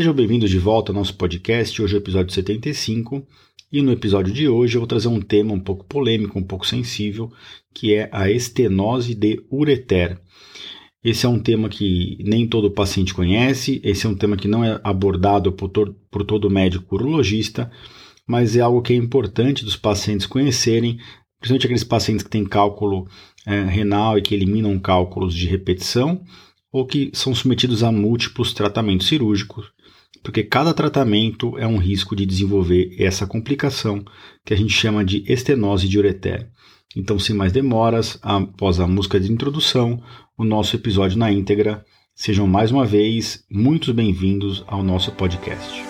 Sejam bem-vindos de volta ao nosso podcast. Hoje é o episódio 75 e no episódio de hoje eu vou trazer um tema um pouco polêmico, um pouco sensível, que é a estenose de ureter. Esse é um tema que nem todo paciente conhece, esse é um tema que não é abordado por, to por todo médico urologista, mas é algo que é importante dos pacientes conhecerem, principalmente aqueles pacientes que têm cálculo é, renal e que eliminam cálculos de repetição ou que são submetidos a múltiplos tratamentos cirúrgicos, porque cada tratamento é um risco de desenvolver essa complicação que a gente chama de estenose de ureter. Então, sem mais demoras, após a música de introdução, o nosso episódio na íntegra. Sejam mais uma vez muito bem-vindos ao nosso podcast.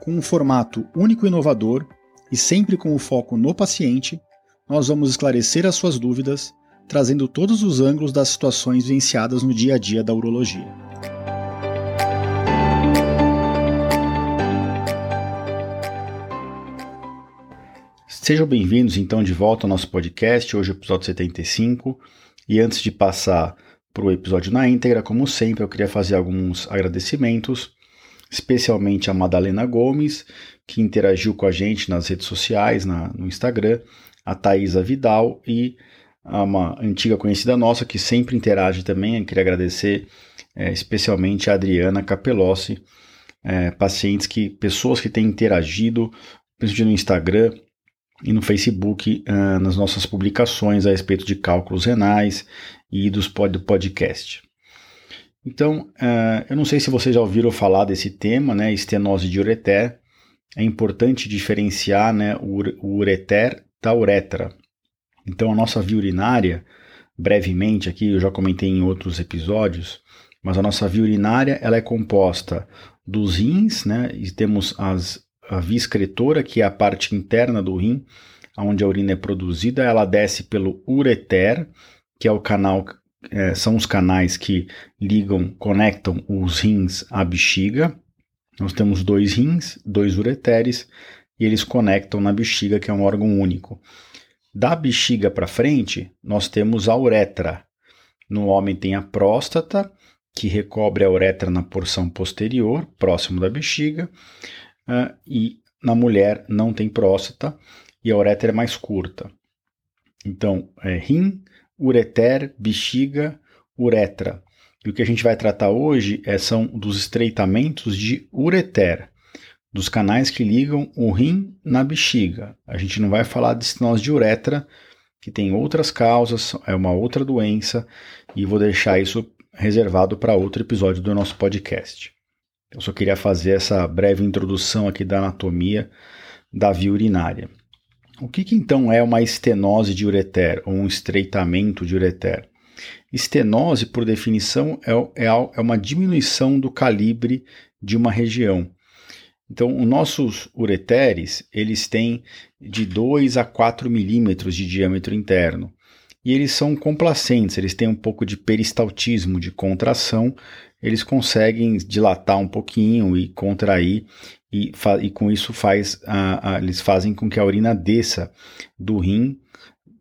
com um formato único e inovador e sempre com o foco no paciente, nós vamos esclarecer as suas dúvidas, trazendo todos os ângulos das situações vivenciadas no dia a dia da urologia. Sejam bem-vindos então de volta ao nosso podcast, hoje é o episódio 75. E antes de passar para o episódio na íntegra, como sempre, eu queria fazer alguns agradecimentos especialmente a Madalena Gomes, que interagiu com a gente nas redes sociais, na, no Instagram, a Thaisa Vidal e uma antiga conhecida nossa que sempre interage também. Eu queria agradecer é, especialmente a Adriana Capelossi, é, pacientes que, pessoas que têm interagido, principalmente no Instagram e no Facebook, uh, nas nossas publicações a respeito de cálculos renais e dos pod, do podcast. Então, uh, eu não sei se vocês já ouviram falar desse tema, né, estenose de ureter. É importante diferenciar né, o, ureter da uretra. Então, a nossa via urinária, brevemente aqui, eu já comentei em outros episódios, mas a nossa via urinária ela é composta dos rins, né, e temos as, a via excretora, que é a parte interna do rim, onde a urina é produzida, ela desce pelo ureter, que é o canal é, são os canais que ligam, conectam os rins à bexiga. Nós temos dois rins, dois ureteres, e eles conectam na bexiga, que é um órgão único. Da bexiga para frente, nós temos a uretra. No homem tem a próstata, que recobre a uretra na porção posterior, próximo da bexiga, uh, e na mulher não tem próstata e a uretra é mais curta. Então, é rim, ureter, bexiga, uretra. E o que a gente vai tratar hoje é, são dos estreitamentos de ureter, dos canais que ligam o rim na bexiga. A gente não vai falar de estenose de uretra, que tem outras causas, é uma outra doença, e vou deixar isso reservado para outro episódio do nosso podcast. Eu só queria fazer essa breve introdução aqui da anatomia da via urinária. O que, que, então é uma estenose de ureter ou um estreitamento de ureter? Estenose, por definição, é, é, é uma diminuição do calibre de uma região. Então, os nossos ureteres, eles têm de 2 a 4 milímetros de diâmetro interno. E eles são complacentes, eles têm um pouco de peristaltismo, de contração, eles conseguem dilatar um pouquinho e contrair e, e com isso faz a, a, eles fazem com que a urina desça do rim,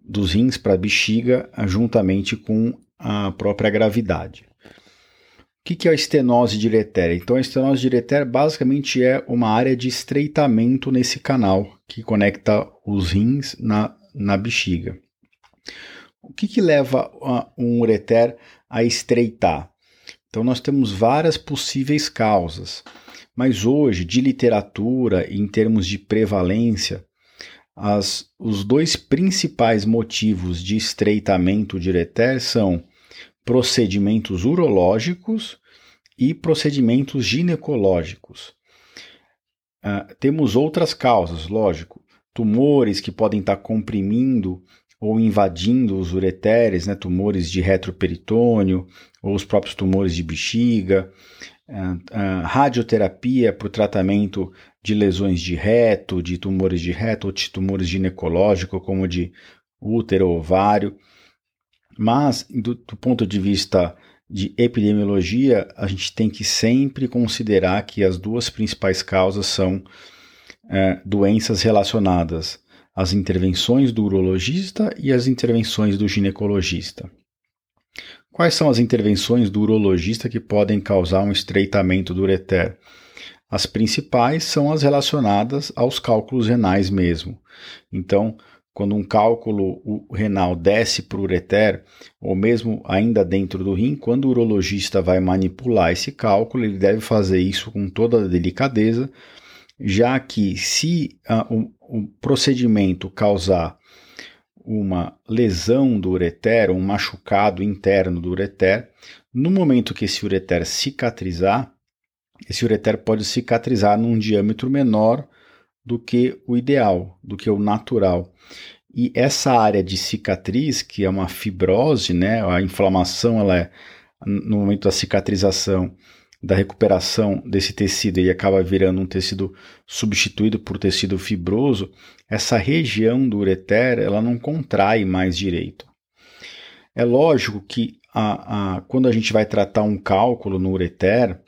dos rins para a bexiga, juntamente com a própria gravidade. O que, que é a estenose diretéria? Então, a estenose diretéria basicamente é uma área de estreitamento nesse canal que conecta os rins na, na bexiga. O que, que leva um ureter a estreitar? Então, nós temos várias possíveis causas. Mas hoje, de literatura, em termos de prevalência, as, os dois principais motivos de estreitamento de ureter são procedimentos urológicos e procedimentos ginecológicos. Uh, temos outras causas, lógico, tumores que podem estar comprimindo ou invadindo os ureteres, né, tumores de retroperitônio ou os próprios tumores de bexiga, radioterapia para o tratamento de lesões de reto, de tumores de reto ou de tumores ginecológicos, como de útero, ovário. Mas, do, do ponto de vista de epidemiologia, a gente tem que sempre considerar que as duas principais causas são é, doenças relacionadas às intervenções do urologista e às intervenções do ginecologista. Quais são as intervenções do urologista que podem causar um estreitamento do ureter? As principais são as relacionadas aos cálculos renais mesmo. Então, quando um cálculo renal desce para o ureter, ou mesmo ainda dentro do rim, quando o urologista vai manipular esse cálculo, ele deve fazer isso com toda a delicadeza, já que se uh, o, o, procedimento causar uma lesão do ureter, um machucado interno do ureter, no momento que esse ureter cicatrizar, esse ureter pode cicatrizar num diâmetro menor do que o ideal, do que o natural. E essa área de cicatriz, que é uma fibrose, né, a inflamação, ela é no momento da cicatrização, da recuperação desse tecido, ele acaba virando um tecido substituído por tecido fibroso, essa região do ureter, ela não contrai mais direito. É lógico que a, a, quando a gente vai tratar um cálculo no ureter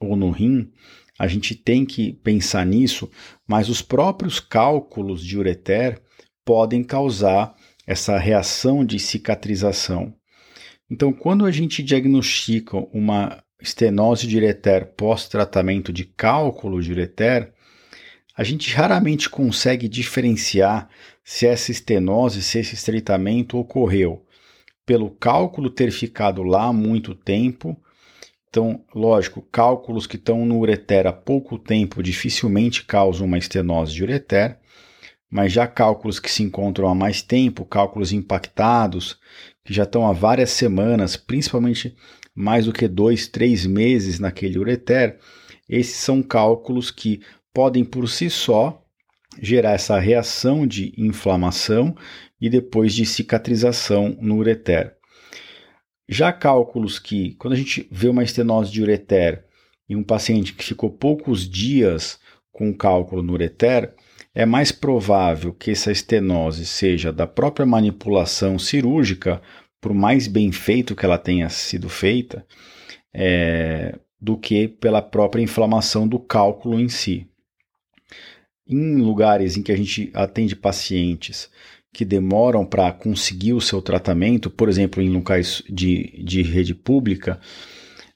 ou no rim, a gente tem que pensar nisso, mas os próprios cálculos de ureter podem causar essa reação de cicatrização. Então, quando a gente diagnostica uma estenose de ureter pós-tratamento de cálculo de ureter, a gente raramente consegue diferenciar se essa estenose, se esse estreitamento ocorreu pelo cálculo ter ficado lá há muito tempo. Então, lógico, cálculos que estão no ureter há pouco tempo dificilmente causam uma estenose de ureter, mas já cálculos que se encontram há mais tempo, cálculos impactados, que já estão há várias semanas, principalmente mais do que dois, três meses naquele ureter, esses são cálculos que podem por si só gerar essa reação de inflamação e depois de cicatrização no ureter. Já cálculos que, quando a gente vê uma estenose de ureter em um paciente que ficou poucos dias com cálculo no ureter, é mais provável que essa estenose seja da própria manipulação cirúrgica, por mais bem feito que ela tenha sido feita, é, do que pela própria inflamação do cálculo em si. Em lugares em que a gente atende pacientes que demoram para conseguir o seu tratamento, por exemplo, em locais de, de rede pública,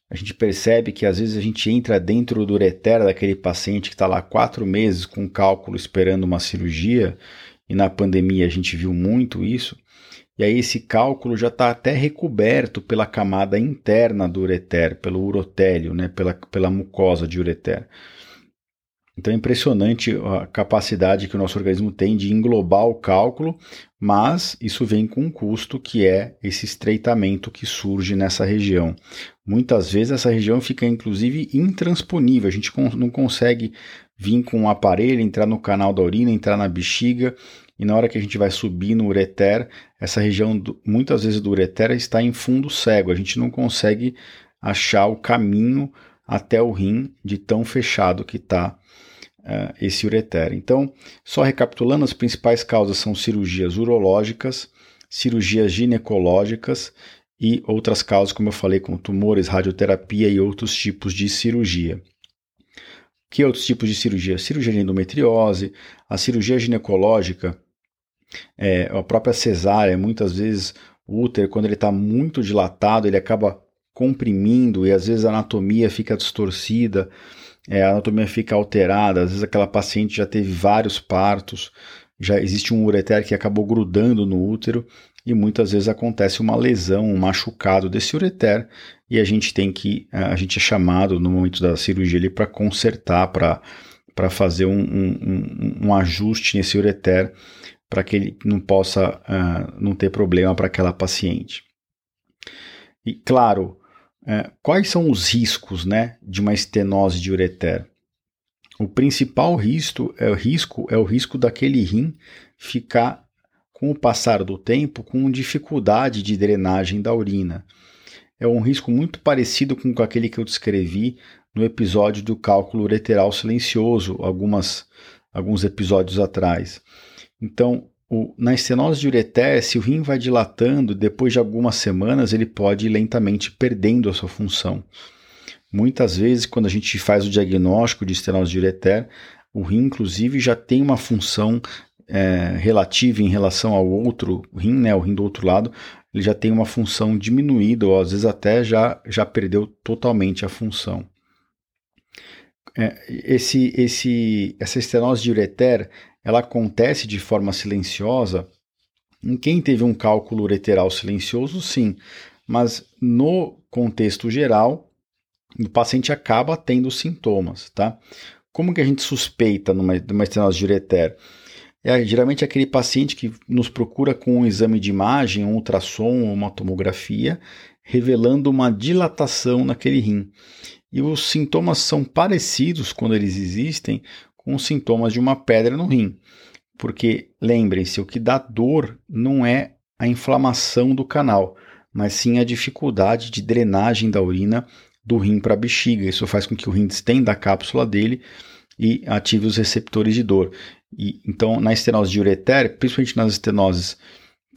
a gente percebe que às vezes a gente entra dentro do ureter daquele paciente que está lá quatro meses com cálculo esperando uma cirurgia, e na pandemia a gente viu muito isso, e aí esse cálculo já está até recoberto pela camada interna do ureter, pelo urotélio, né, pela, pela mucosa de ureter. Então é impressionante a capacidade que o nosso organismo tem de englobar o cálculo, mas isso vem com um custo que é esse estreitamento que surge nessa região. Muitas vezes essa região fica inclusive intransponível, a gente não consegue vir com um aparelho, entrar no canal da urina, entrar na bexiga, e na hora que a gente vai subir no ureter, essa região do, muitas vezes do ureter está em fundo cego, a gente não consegue achar o caminho até o rim de tão fechado que está uh, esse ureter. Então, só recapitulando, as principais causas são cirurgias urológicas, cirurgias ginecológicas e outras causas, como eu falei, como tumores, radioterapia e outros tipos de cirurgia. Que outros tipos de cirurgia? Cirurgia de endometriose, a cirurgia ginecológica, é, a própria cesárea, muitas vezes o útero, quando ele está muito dilatado, ele acaba comprimindo e às vezes a anatomia fica distorcida é, a anatomia fica alterada, às vezes aquela paciente já teve vários partos, já existe um ureter que acabou grudando no útero e muitas vezes acontece uma lesão, um machucado desse ureter e a gente tem que, a gente é chamado no momento da cirurgia para consertar, para fazer um, um, um, ajuste nesse ureter para que ele não possa uh, não ter problema para aquela paciente. E claro, é, quais são os riscos né, de uma estenose de ureter? o principal risco é o risco é o risco daquele rim ficar com o passar do tempo com dificuldade de drenagem da urina. É um risco muito parecido com aquele que eu descrevi no episódio do cálculo ureteral silencioso, algumas, alguns episódios atrás. Então, o, na estenose de ureter, se o rim vai dilatando, depois de algumas semanas ele pode ir lentamente perdendo a sua função. Muitas vezes, quando a gente faz o diagnóstico de estenose de ureter, o rim, inclusive, já tem uma função é, relativa em relação ao outro rim, né, o rim do outro lado, ele já tem uma função diminuída, ou às vezes até já, já perdeu totalmente a função. É, esse, esse, essa estenose de ureter, ela acontece de forma silenciosa em quem teve um cálculo ureteral silencioso, sim, mas no contexto geral, o paciente acaba tendo sintomas, tá? Como que a gente suspeita numa, numa estenose de ureter? É geralmente aquele paciente que nos procura com um exame de imagem, um ultrassom ou uma tomografia, revelando uma dilatação naquele rim. E os sintomas são parecidos, quando eles existem, com sintomas de uma pedra no rim. Porque lembrem-se, o que dá dor não é a inflamação do canal, mas sim a dificuldade de drenagem da urina do rim para a bexiga. Isso faz com que o rim distenda a cápsula dele e ative os receptores de dor. E, então, na estenose de ureter, principalmente nas estenoses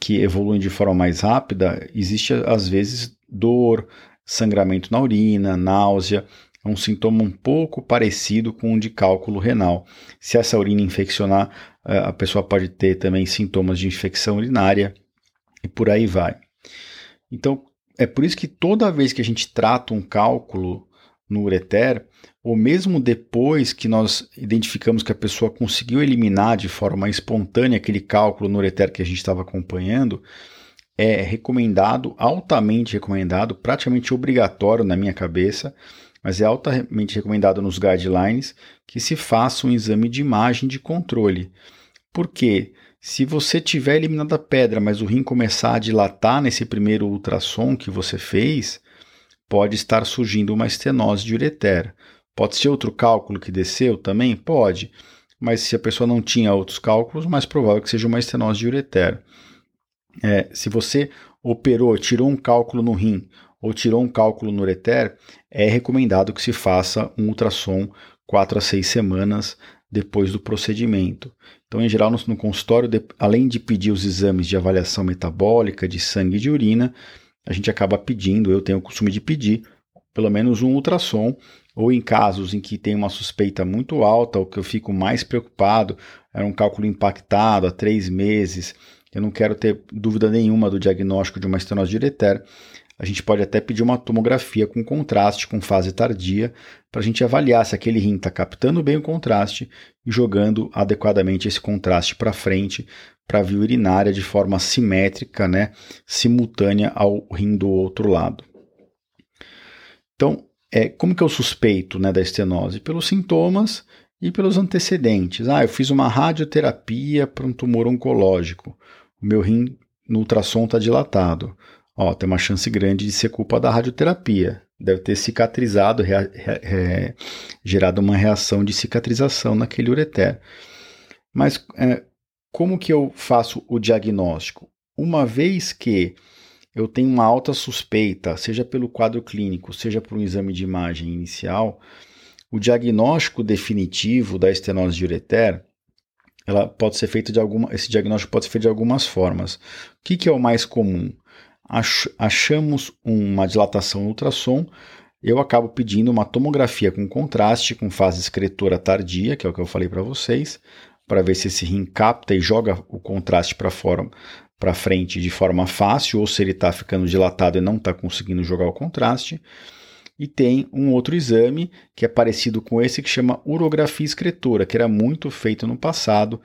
que evoluem de forma mais rápida, existe às vezes dor, sangramento na urina, náusea, é um sintoma um pouco parecido com o de cálculo renal. Se essa urina infeccionar, eh, a pessoa pode ter também sintomas de infecção urinária e por aí vai. Então, é por isso que toda vez que a gente trata um cálculo no ureter, ou mesmo depois que nós identificamos que a pessoa conseguiu eliminar de forma espontânea aquele cálculo no ureter que a gente estava acompanhando, é recomendado, altamente recomendado, praticamente obrigatório na minha cabeça, mas é altamente recomendado nos guidelines que se faça um exame de imagem de controle. Por quê? Se você tiver eliminado a pedra, mas o rim começar a dilatar nesse primeiro ultrassom que você fez, pode estar surgindo uma estenose de ureter. Pode ser outro cálculo que desceu também? Pode. Mas se a pessoa não tinha outros cálculos, mais provável que seja uma estenose de ureter. É, se você operou, tirou um cálculo no rim ou tirou um cálculo no ureter, é recomendado que se faça um ultrassom 4 a 6 semanas depois do procedimento. Então, em geral, no, consultório, de, além de pedir os exames de avaliação metabólica, de sangue e de urina, a gente acaba pedindo, eu tenho o costume de pedir, pelo menos um ultrassom, ou em casos em que tem uma suspeita muito alta, ou que eu fico mais preocupado, era um cálculo impactado há três meses, eu não quero ter dúvida nenhuma do diagnóstico de uma estenose ureter, a gente pode até pedir uma tomografia com contraste, com fase tardia, para a gente avaliar se aquele rim está captando bem o contraste e jogando adequadamente esse contraste para frente para a via urinária de forma simétrica, né, simultânea ao rim do outro lado. Então, é, como que eu suspeito né, da estenose? Pelos sintomas e pelos antecedentes. Ah, eu fiz uma radioterapia para um tumor oncológico. O meu rim no ultrassom está dilatado. Ó, tem uma chance grande de ser culpa da radioterapia. Deve ter cicatrizado, rea, gerado uma reação de cicatrização naquele ureter. Mas é, como que eu faço o diagnóstico? Uma vez que eu tenho uma alta suspeita, seja pelo quadro clínico, seja por um exame de imagem inicial, o diagnóstico definitivo da estenose de ureter, ela pode ser feito de alguma, esse diagnóstico pode ser feito de algumas formas. O que, que é o mais comum? Achamos uma dilatação no ultrassom, eu acabo pedindo uma tomografia com contraste, com fase excretora tardia, que é o que eu falei para vocês, para ver se esse rim capta e joga o contraste para fora, para frente de forma fácil, ou se ele está ficando dilatado e não está conseguindo jogar o contraste. E tem um outro exame que é parecido com esse que chama urografia excretora, que era muito feito no passado,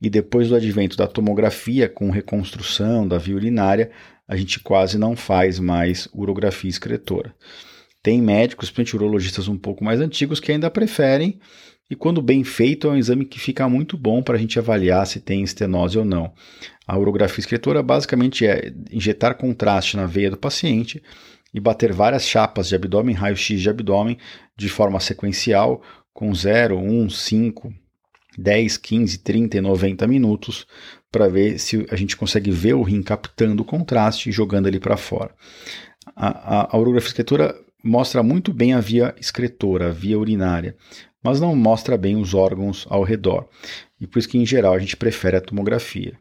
e depois do advento da tomografia com reconstrução da via urinária, a gente quase não faz mais urografia excretora. Tem médicos, principalmente urologistas um pouco mais antigos, que ainda preferem, e quando bem feito, é um exame que fica muito bom para a gente avaliar se tem estenose ou não. A urografia excretora basicamente é injetar contraste na veia do paciente e bater várias chapas de abdômen, raio-x de abdômen, de forma sequencial, com 0, 1, 5, 10, 15, 30 e 90 minutos para ver se a gente consegue ver o rim captando o contraste e jogando ele para fora. A, a, a urografia escritora mostra muito bem a via excretora, a via urinária, mas não mostra bem os órgãos ao redor. E por isso que, em geral, a gente prefere a tomografia.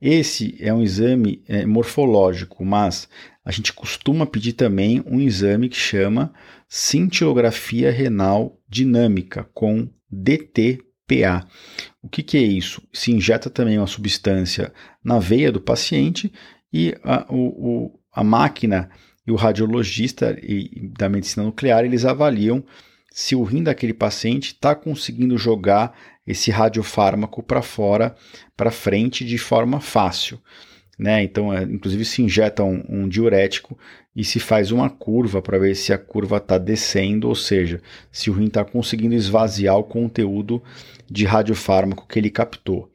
Esse é um exame é, morfológico, mas a gente costuma pedir também um exame que chama cintilografia renal dinâmica, com DTPA. O que, que é isso? Se injeta também uma substância na veia do paciente e a, o, a máquina e o radiologista e, da medicina nuclear eles avaliam se o rim daquele paciente está conseguindo jogar esse radiofármaco para fora, para frente de forma fácil. Né? Então, é, inclusive, se injeta um, um, diurético e se faz uma curva para ver se a curva está descendo, ou seja, se o rim está conseguindo esvaziar o conteúdo de radiofármaco que ele captou.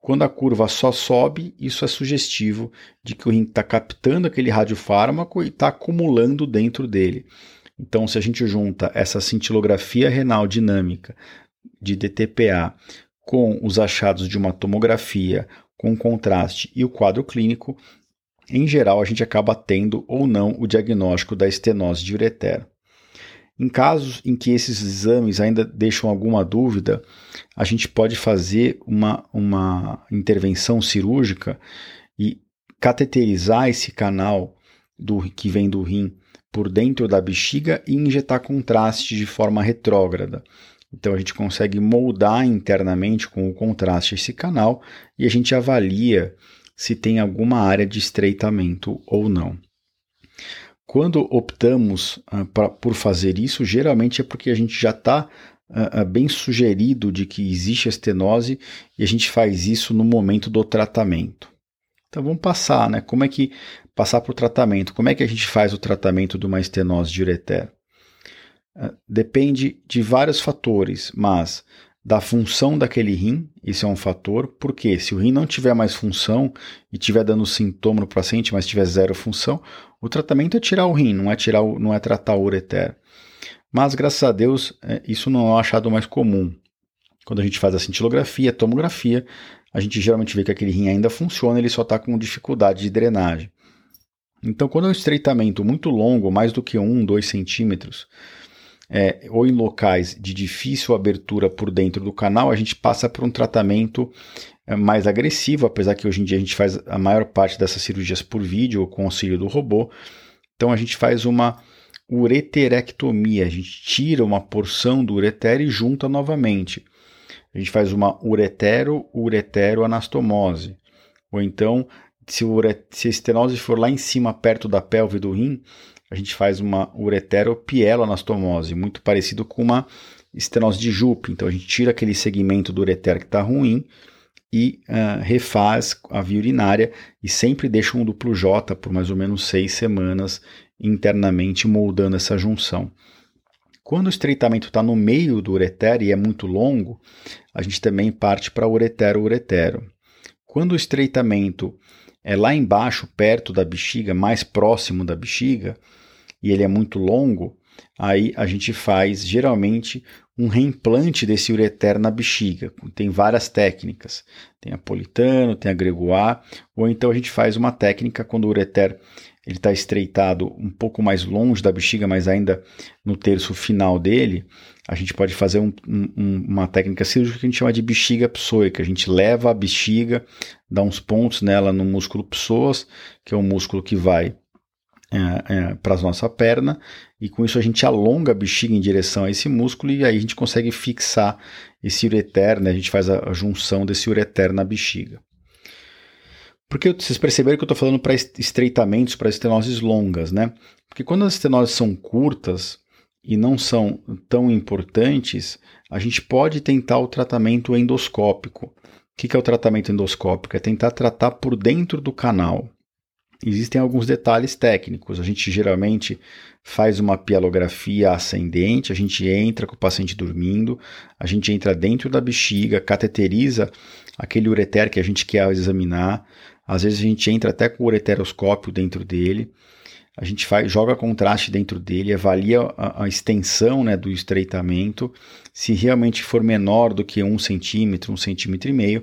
Quando a curva só sobe, isso é sugestivo de que o rim está captando aquele radiofármaco e está acumulando dentro dele. Então, se a gente junta essa cintilografia renal dinâmica de DTPA com os achados de uma tomografia com contraste e o quadro clínico, em geral a gente acaba tendo ou não o diagnóstico da estenose de. Em casos em que esses exames ainda deixam alguma dúvida, a gente pode fazer uma, uma intervenção cirúrgica e cateterizar esse canal do, que vem do rim por dentro da bexiga e injetar contraste de forma retrógrada. Então a gente consegue moldar internamente com o contraste esse canal e a gente avalia se tem alguma área de estreitamento ou não. Quando optamos uh, pra, por fazer isso, geralmente é porque a gente já está uh, uh, bem sugerido de que existe estenose e a gente faz isso no momento do tratamento. Então vamos passar, né? Como é que passar para o tratamento? Como é que a gente faz o tratamento de uma estenose de ureter? Ah, depende de vários fatores, mas da função daquele rim, isso é um fator, porque se o rim não tiver mais função e tiver dando sintoma no paciente, mas tiver zero função, o tratamento é tirar o rim, não é tirar o, não é tratar o ureter. Mas graças a Deus, é, isso não é achado mais comum. Quando a gente faz a cintilografia, a tomografia, a gente geralmente vê que aquele rim ainda funciona, ele só está com dificuldade de drenagem. Então, quando é um estreitamento muito longo, mais do que 1, 2 centímetros, é, ou em locais de difícil abertura por dentro do canal, a gente passa por um tratamento é, mais agressivo, apesar que hoje em dia a gente faz a maior parte dessas cirurgias por vídeo ou com auxílio do robô. Então a gente faz uma ureterectomia, a gente tira uma porção do ureter e junta novamente. A gente faz uma uretero-uretero-anastomose. Ou então, se, se a estenose for lá em cima, perto da pelve do rim, a gente faz uma uretero-pieloanastomose, muito parecido com uma estenose de Jupe. Então a gente tira aquele segmento do ureter que está ruim e uh, refaz a via urinária e sempre deixa um duplo J por mais ou menos seis semanas internamente moldando essa junção. Quando o estreitamento está no meio do ureter e é muito longo, a gente também parte para uretero-uretero. Quando o estreitamento é lá embaixo, perto da bexiga, mais próximo da bexiga, e ele é muito longo, aí a gente faz geralmente um reimplante desse ureter na bexiga. Tem várias técnicas. Tem a politano, tem a gregoire, ou então a gente faz uma técnica quando o ureter ele está estreitado um pouco mais longe da bexiga, mas ainda no terço final dele, a gente pode fazer um, um, uma técnica cirúrgica que a gente chama de bexiga psoica. A gente leva a bexiga, dá uns pontos nela no músculo psoas, que é um músculo que vai é, é, para a nossa perna, e com isso a gente alonga a bexiga em direção a esse músculo e aí a gente consegue fixar esse ureter, né? a gente faz a, a junção desse ureter na bexiga. Porque vocês perceberam que eu estou falando para estreitamentos, para estenoses longas, né? Porque quando as estenoses são curtas e não são tão importantes, a gente pode tentar o tratamento endoscópico. O que é o tratamento endoscópico? É tentar tratar por dentro do canal. Existem alguns detalhes técnicos. A gente geralmente faz uma pielografia ascendente, a gente entra com o paciente dormindo, a gente entra dentro da bexiga, cateteriza aquele ureter que a gente quer examinar. Às vezes a gente entra até com o ureteroscópio dentro dele. a gente faz, joga contraste dentro dele, avalia a, a extensão né, do estreitamento. Se realmente for menor do que um centímetro, um centímetro e meio,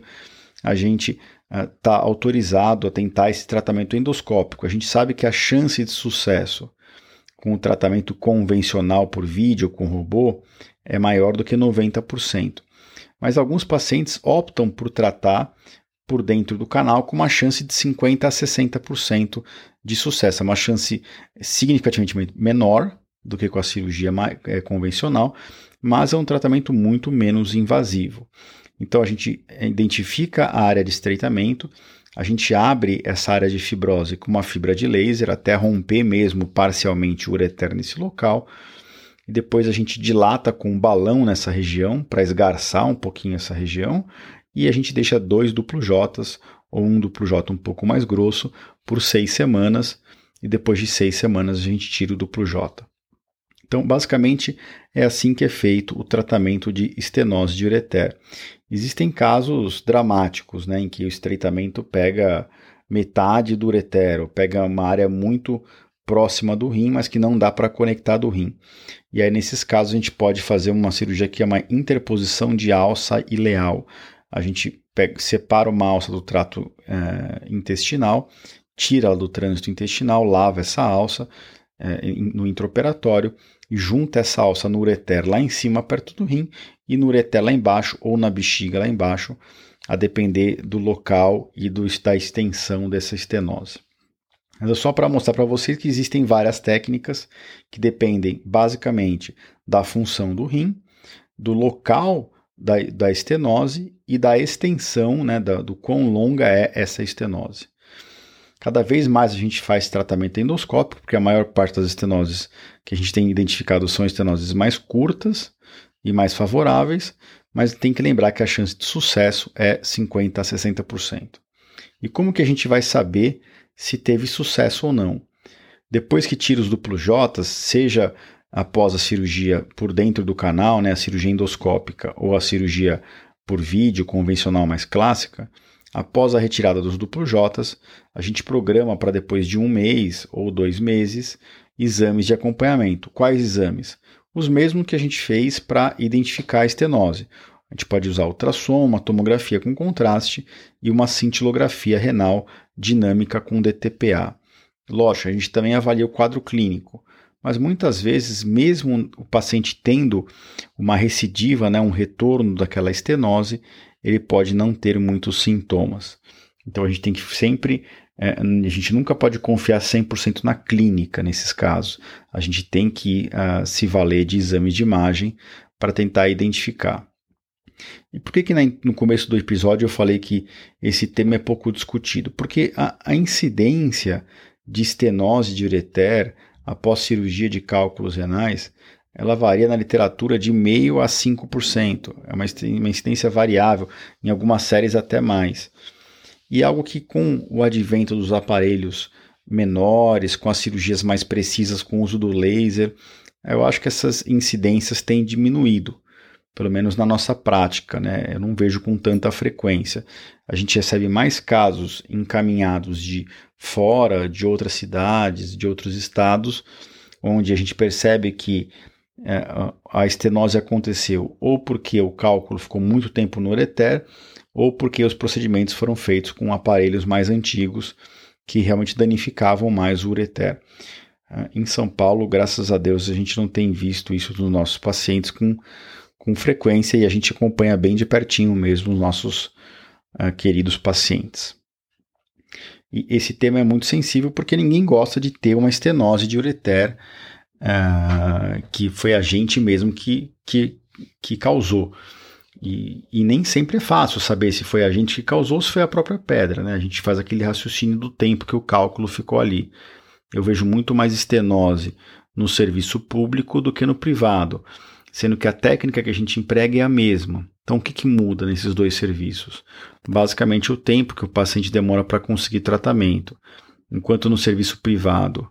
a gente está uh, autorizado a tentar esse tratamento endoscópico. A gente sabe que a chance de sucesso com o tratamento convencional por vídeo com robô é maior do que 90%. Mas alguns pacientes optam por tratar por dentro do canal com uma chance de 50 a 60% de sucesso. É uma chance significativamente menor do que com a cirurgia eh, convencional, mas é um tratamento muito menos invasivo. Então a gente identifica a área de estreitamento, a gente abre essa área de fibrose com uma fibra de laser até romper mesmo parcialmente o ureter nesse local. E depois a gente dilata com um balão nessa região para esgarçar um pouquinho essa região e a gente deixa dois duplo Js ou um duplo J um pouco mais grosso por seis semanas e depois de seis semanas a gente tira o duplo J. Então, basicamente, é assim que é feito o tratamento de estenose de ureter. Existem casos dramáticos, né, em que o estreitamento pega metade do ureter, pega uma área muito próxima do rim, mas que não dá para conectar do rim. E aí, nesses casos, a gente pode fazer uma cirurgia que é uma interposição de alça ileal, a gente pega, separa uma alça do trato é, intestinal, tira ela do trânsito intestinal, lava essa alça é, no intraoperatório e junta essa alça no ureter lá em cima, perto do rim, e no ureter lá embaixo ou na bexiga lá embaixo, a depender do local e do, da extensão dessa estenose. Mas é só para mostrar para vocês que existem várias técnicas que dependem basicamente da função do rim, do local da, da estenose e da extensão, né, da, do quão longa é essa estenose. Cada vez mais a gente faz tratamento endoscópico, porque a maior parte das estenoses que a gente tem identificado são estenoses mais curtas e mais favoráveis, mas tem que lembrar que a chance de sucesso é 50 a 60%. E como que a gente vai saber se teve sucesso ou não? Depois que tira os duplos J, seja após a cirurgia por dentro do canal, né, a cirurgia endoscópica ou a cirurgia por vídeo convencional mais clássica, após a retirada dos duplos J, a gente programa para depois de um mês ou dois meses exames de acompanhamento. Quais exames? Os mesmos que a gente fez para identificar a estenose. A gente pode usar ultrassom, uma tomografia com contraste e uma cintilografia renal dinâmica com DTPA. Lógico, a gente também avalia o quadro clínico mas muitas vezes, mesmo o paciente tendo uma recidiva, né, um retorno daquela estenose, ele pode não ter muitos sintomas. Então a gente tem que sempre, é, a gente nunca pode confiar 100% na clínica nesses casos. A gente tem que uh, se valer de exames de imagem para tentar identificar. E por que, que no começo do episódio eu falei que esse tema é pouco discutido? Porque a, a incidência de estenose de ureter após cirurgia de cálculos renais, ela varia na literatura de meio a 5%. É uma incidência variável, em algumas séries até mais. E algo que com o advento dos aparelhos menores, com as cirurgias mais precisas, com o uso do laser, eu acho que essas incidências têm diminuído, pelo menos na nossa prática, né? Eu não vejo com tanta frequência. A gente recebe mais casos encaminhados de fora de outras cidades, de outros estados, onde a gente percebe que é, a estenose aconteceu ou porque o cálculo ficou muito tempo no ureter, ou porque os procedimentos foram feitos com aparelhos mais antigos que realmente danificavam mais o ureter. É, em São Paulo, graças a Deus, a gente não tem visto isso nos nossos pacientes com, com frequência e a gente acompanha bem de pertinho mesmo os nossos uh, queridos pacientes. E esse tema é muito sensível porque ninguém gosta de ter uma estenose de ureter, uh, que foi a gente mesmo que, que, que causou. E, e, nem sempre é fácil saber se foi a gente que causou ou se foi a própria pedra. Né? A gente faz aquele raciocínio do tempo que o cálculo ficou ali. Eu vejo muito mais estenose no serviço público do que no privado, sendo que a técnica que a gente emprega é a mesma. Então, o que, que muda nesses dois serviços? Basicamente, o tempo que o paciente demora para conseguir tratamento. Enquanto no serviço privado,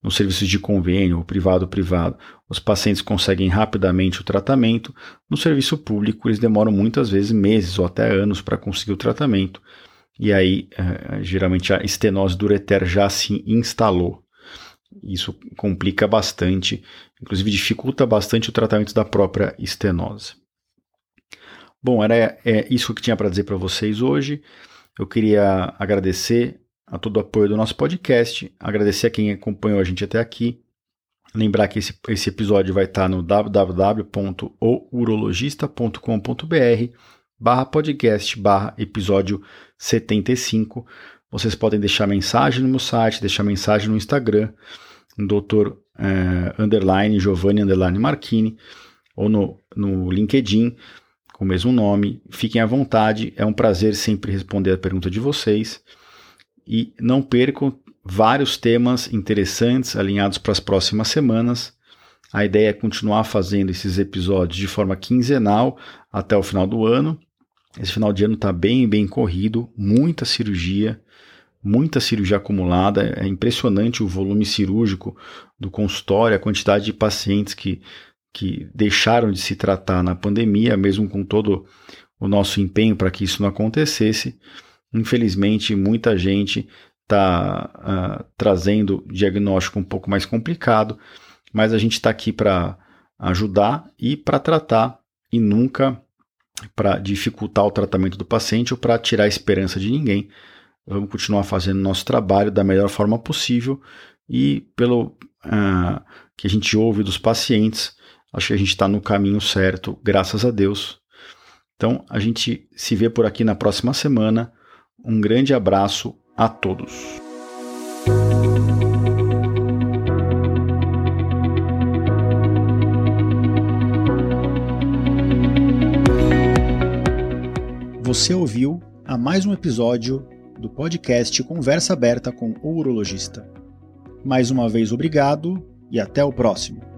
no serviço de convênio, privado-privado, os pacientes conseguem rapidamente o tratamento, no serviço público eles demoram muitas vezes meses ou até anos para conseguir o tratamento. E aí, eh, geralmente, a estenose do ureter já se instalou. Isso complica bastante, inclusive dificulta bastante o tratamento da própria estenose. Bom, era é, isso que tinha para dizer para vocês hoje. Eu queria agradecer a todo o apoio do nosso podcast, agradecer a quem acompanhou a gente até aqui. Lembrar que esse, esse episódio vai estar no www.ourologista.com.br barra podcast barra episódio 75. Vocês podem deixar mensagem no meu site, deixar mensagem no Instagram, no Dr. Eh, underline Giovanni underline Marchini, ou no, no LinkedIn, com o mesmo nome. Fiquem à vontade, é um prazer sempre responder a pergunta de vocês. E não percam vários temas interessantes alinhados para as próximas semanas. A ideia é continuar fazendo esses episódios de forma quinzenal até o final do ano. Esse final de ano está bem, bem corrido, muita cirurgia, muita cirurgia acumulada. É impressionante o volume cirúrgico do consultório, a quantidade de pacientes que, que deixaram de se tratar na pandemia, mesmo com todo o nosso empenho para que isso não acontecesse. Infelizmente, muita gente está uh, ah, trazendo diagnóstico um pouco mais complicado, mas a gente está aqui para ajudar e para tratar e nunca para dificultar o tratamento do paciente ou para tirar a esperança de ninguém. Vamos continuar fazendo nosso trabalho da melhor forma possível e pelo uh, que a gente ouve dos pacientes, acho que a gente está no caminho certo, graças a Deus. Então a gente se vê por aqui na próxima semana. Um grande abraço a todos. Você ouviu a mais um episódio do podcast Conversa Aberta com o Urologista. Mais uma vez, obrigado e até o próximo.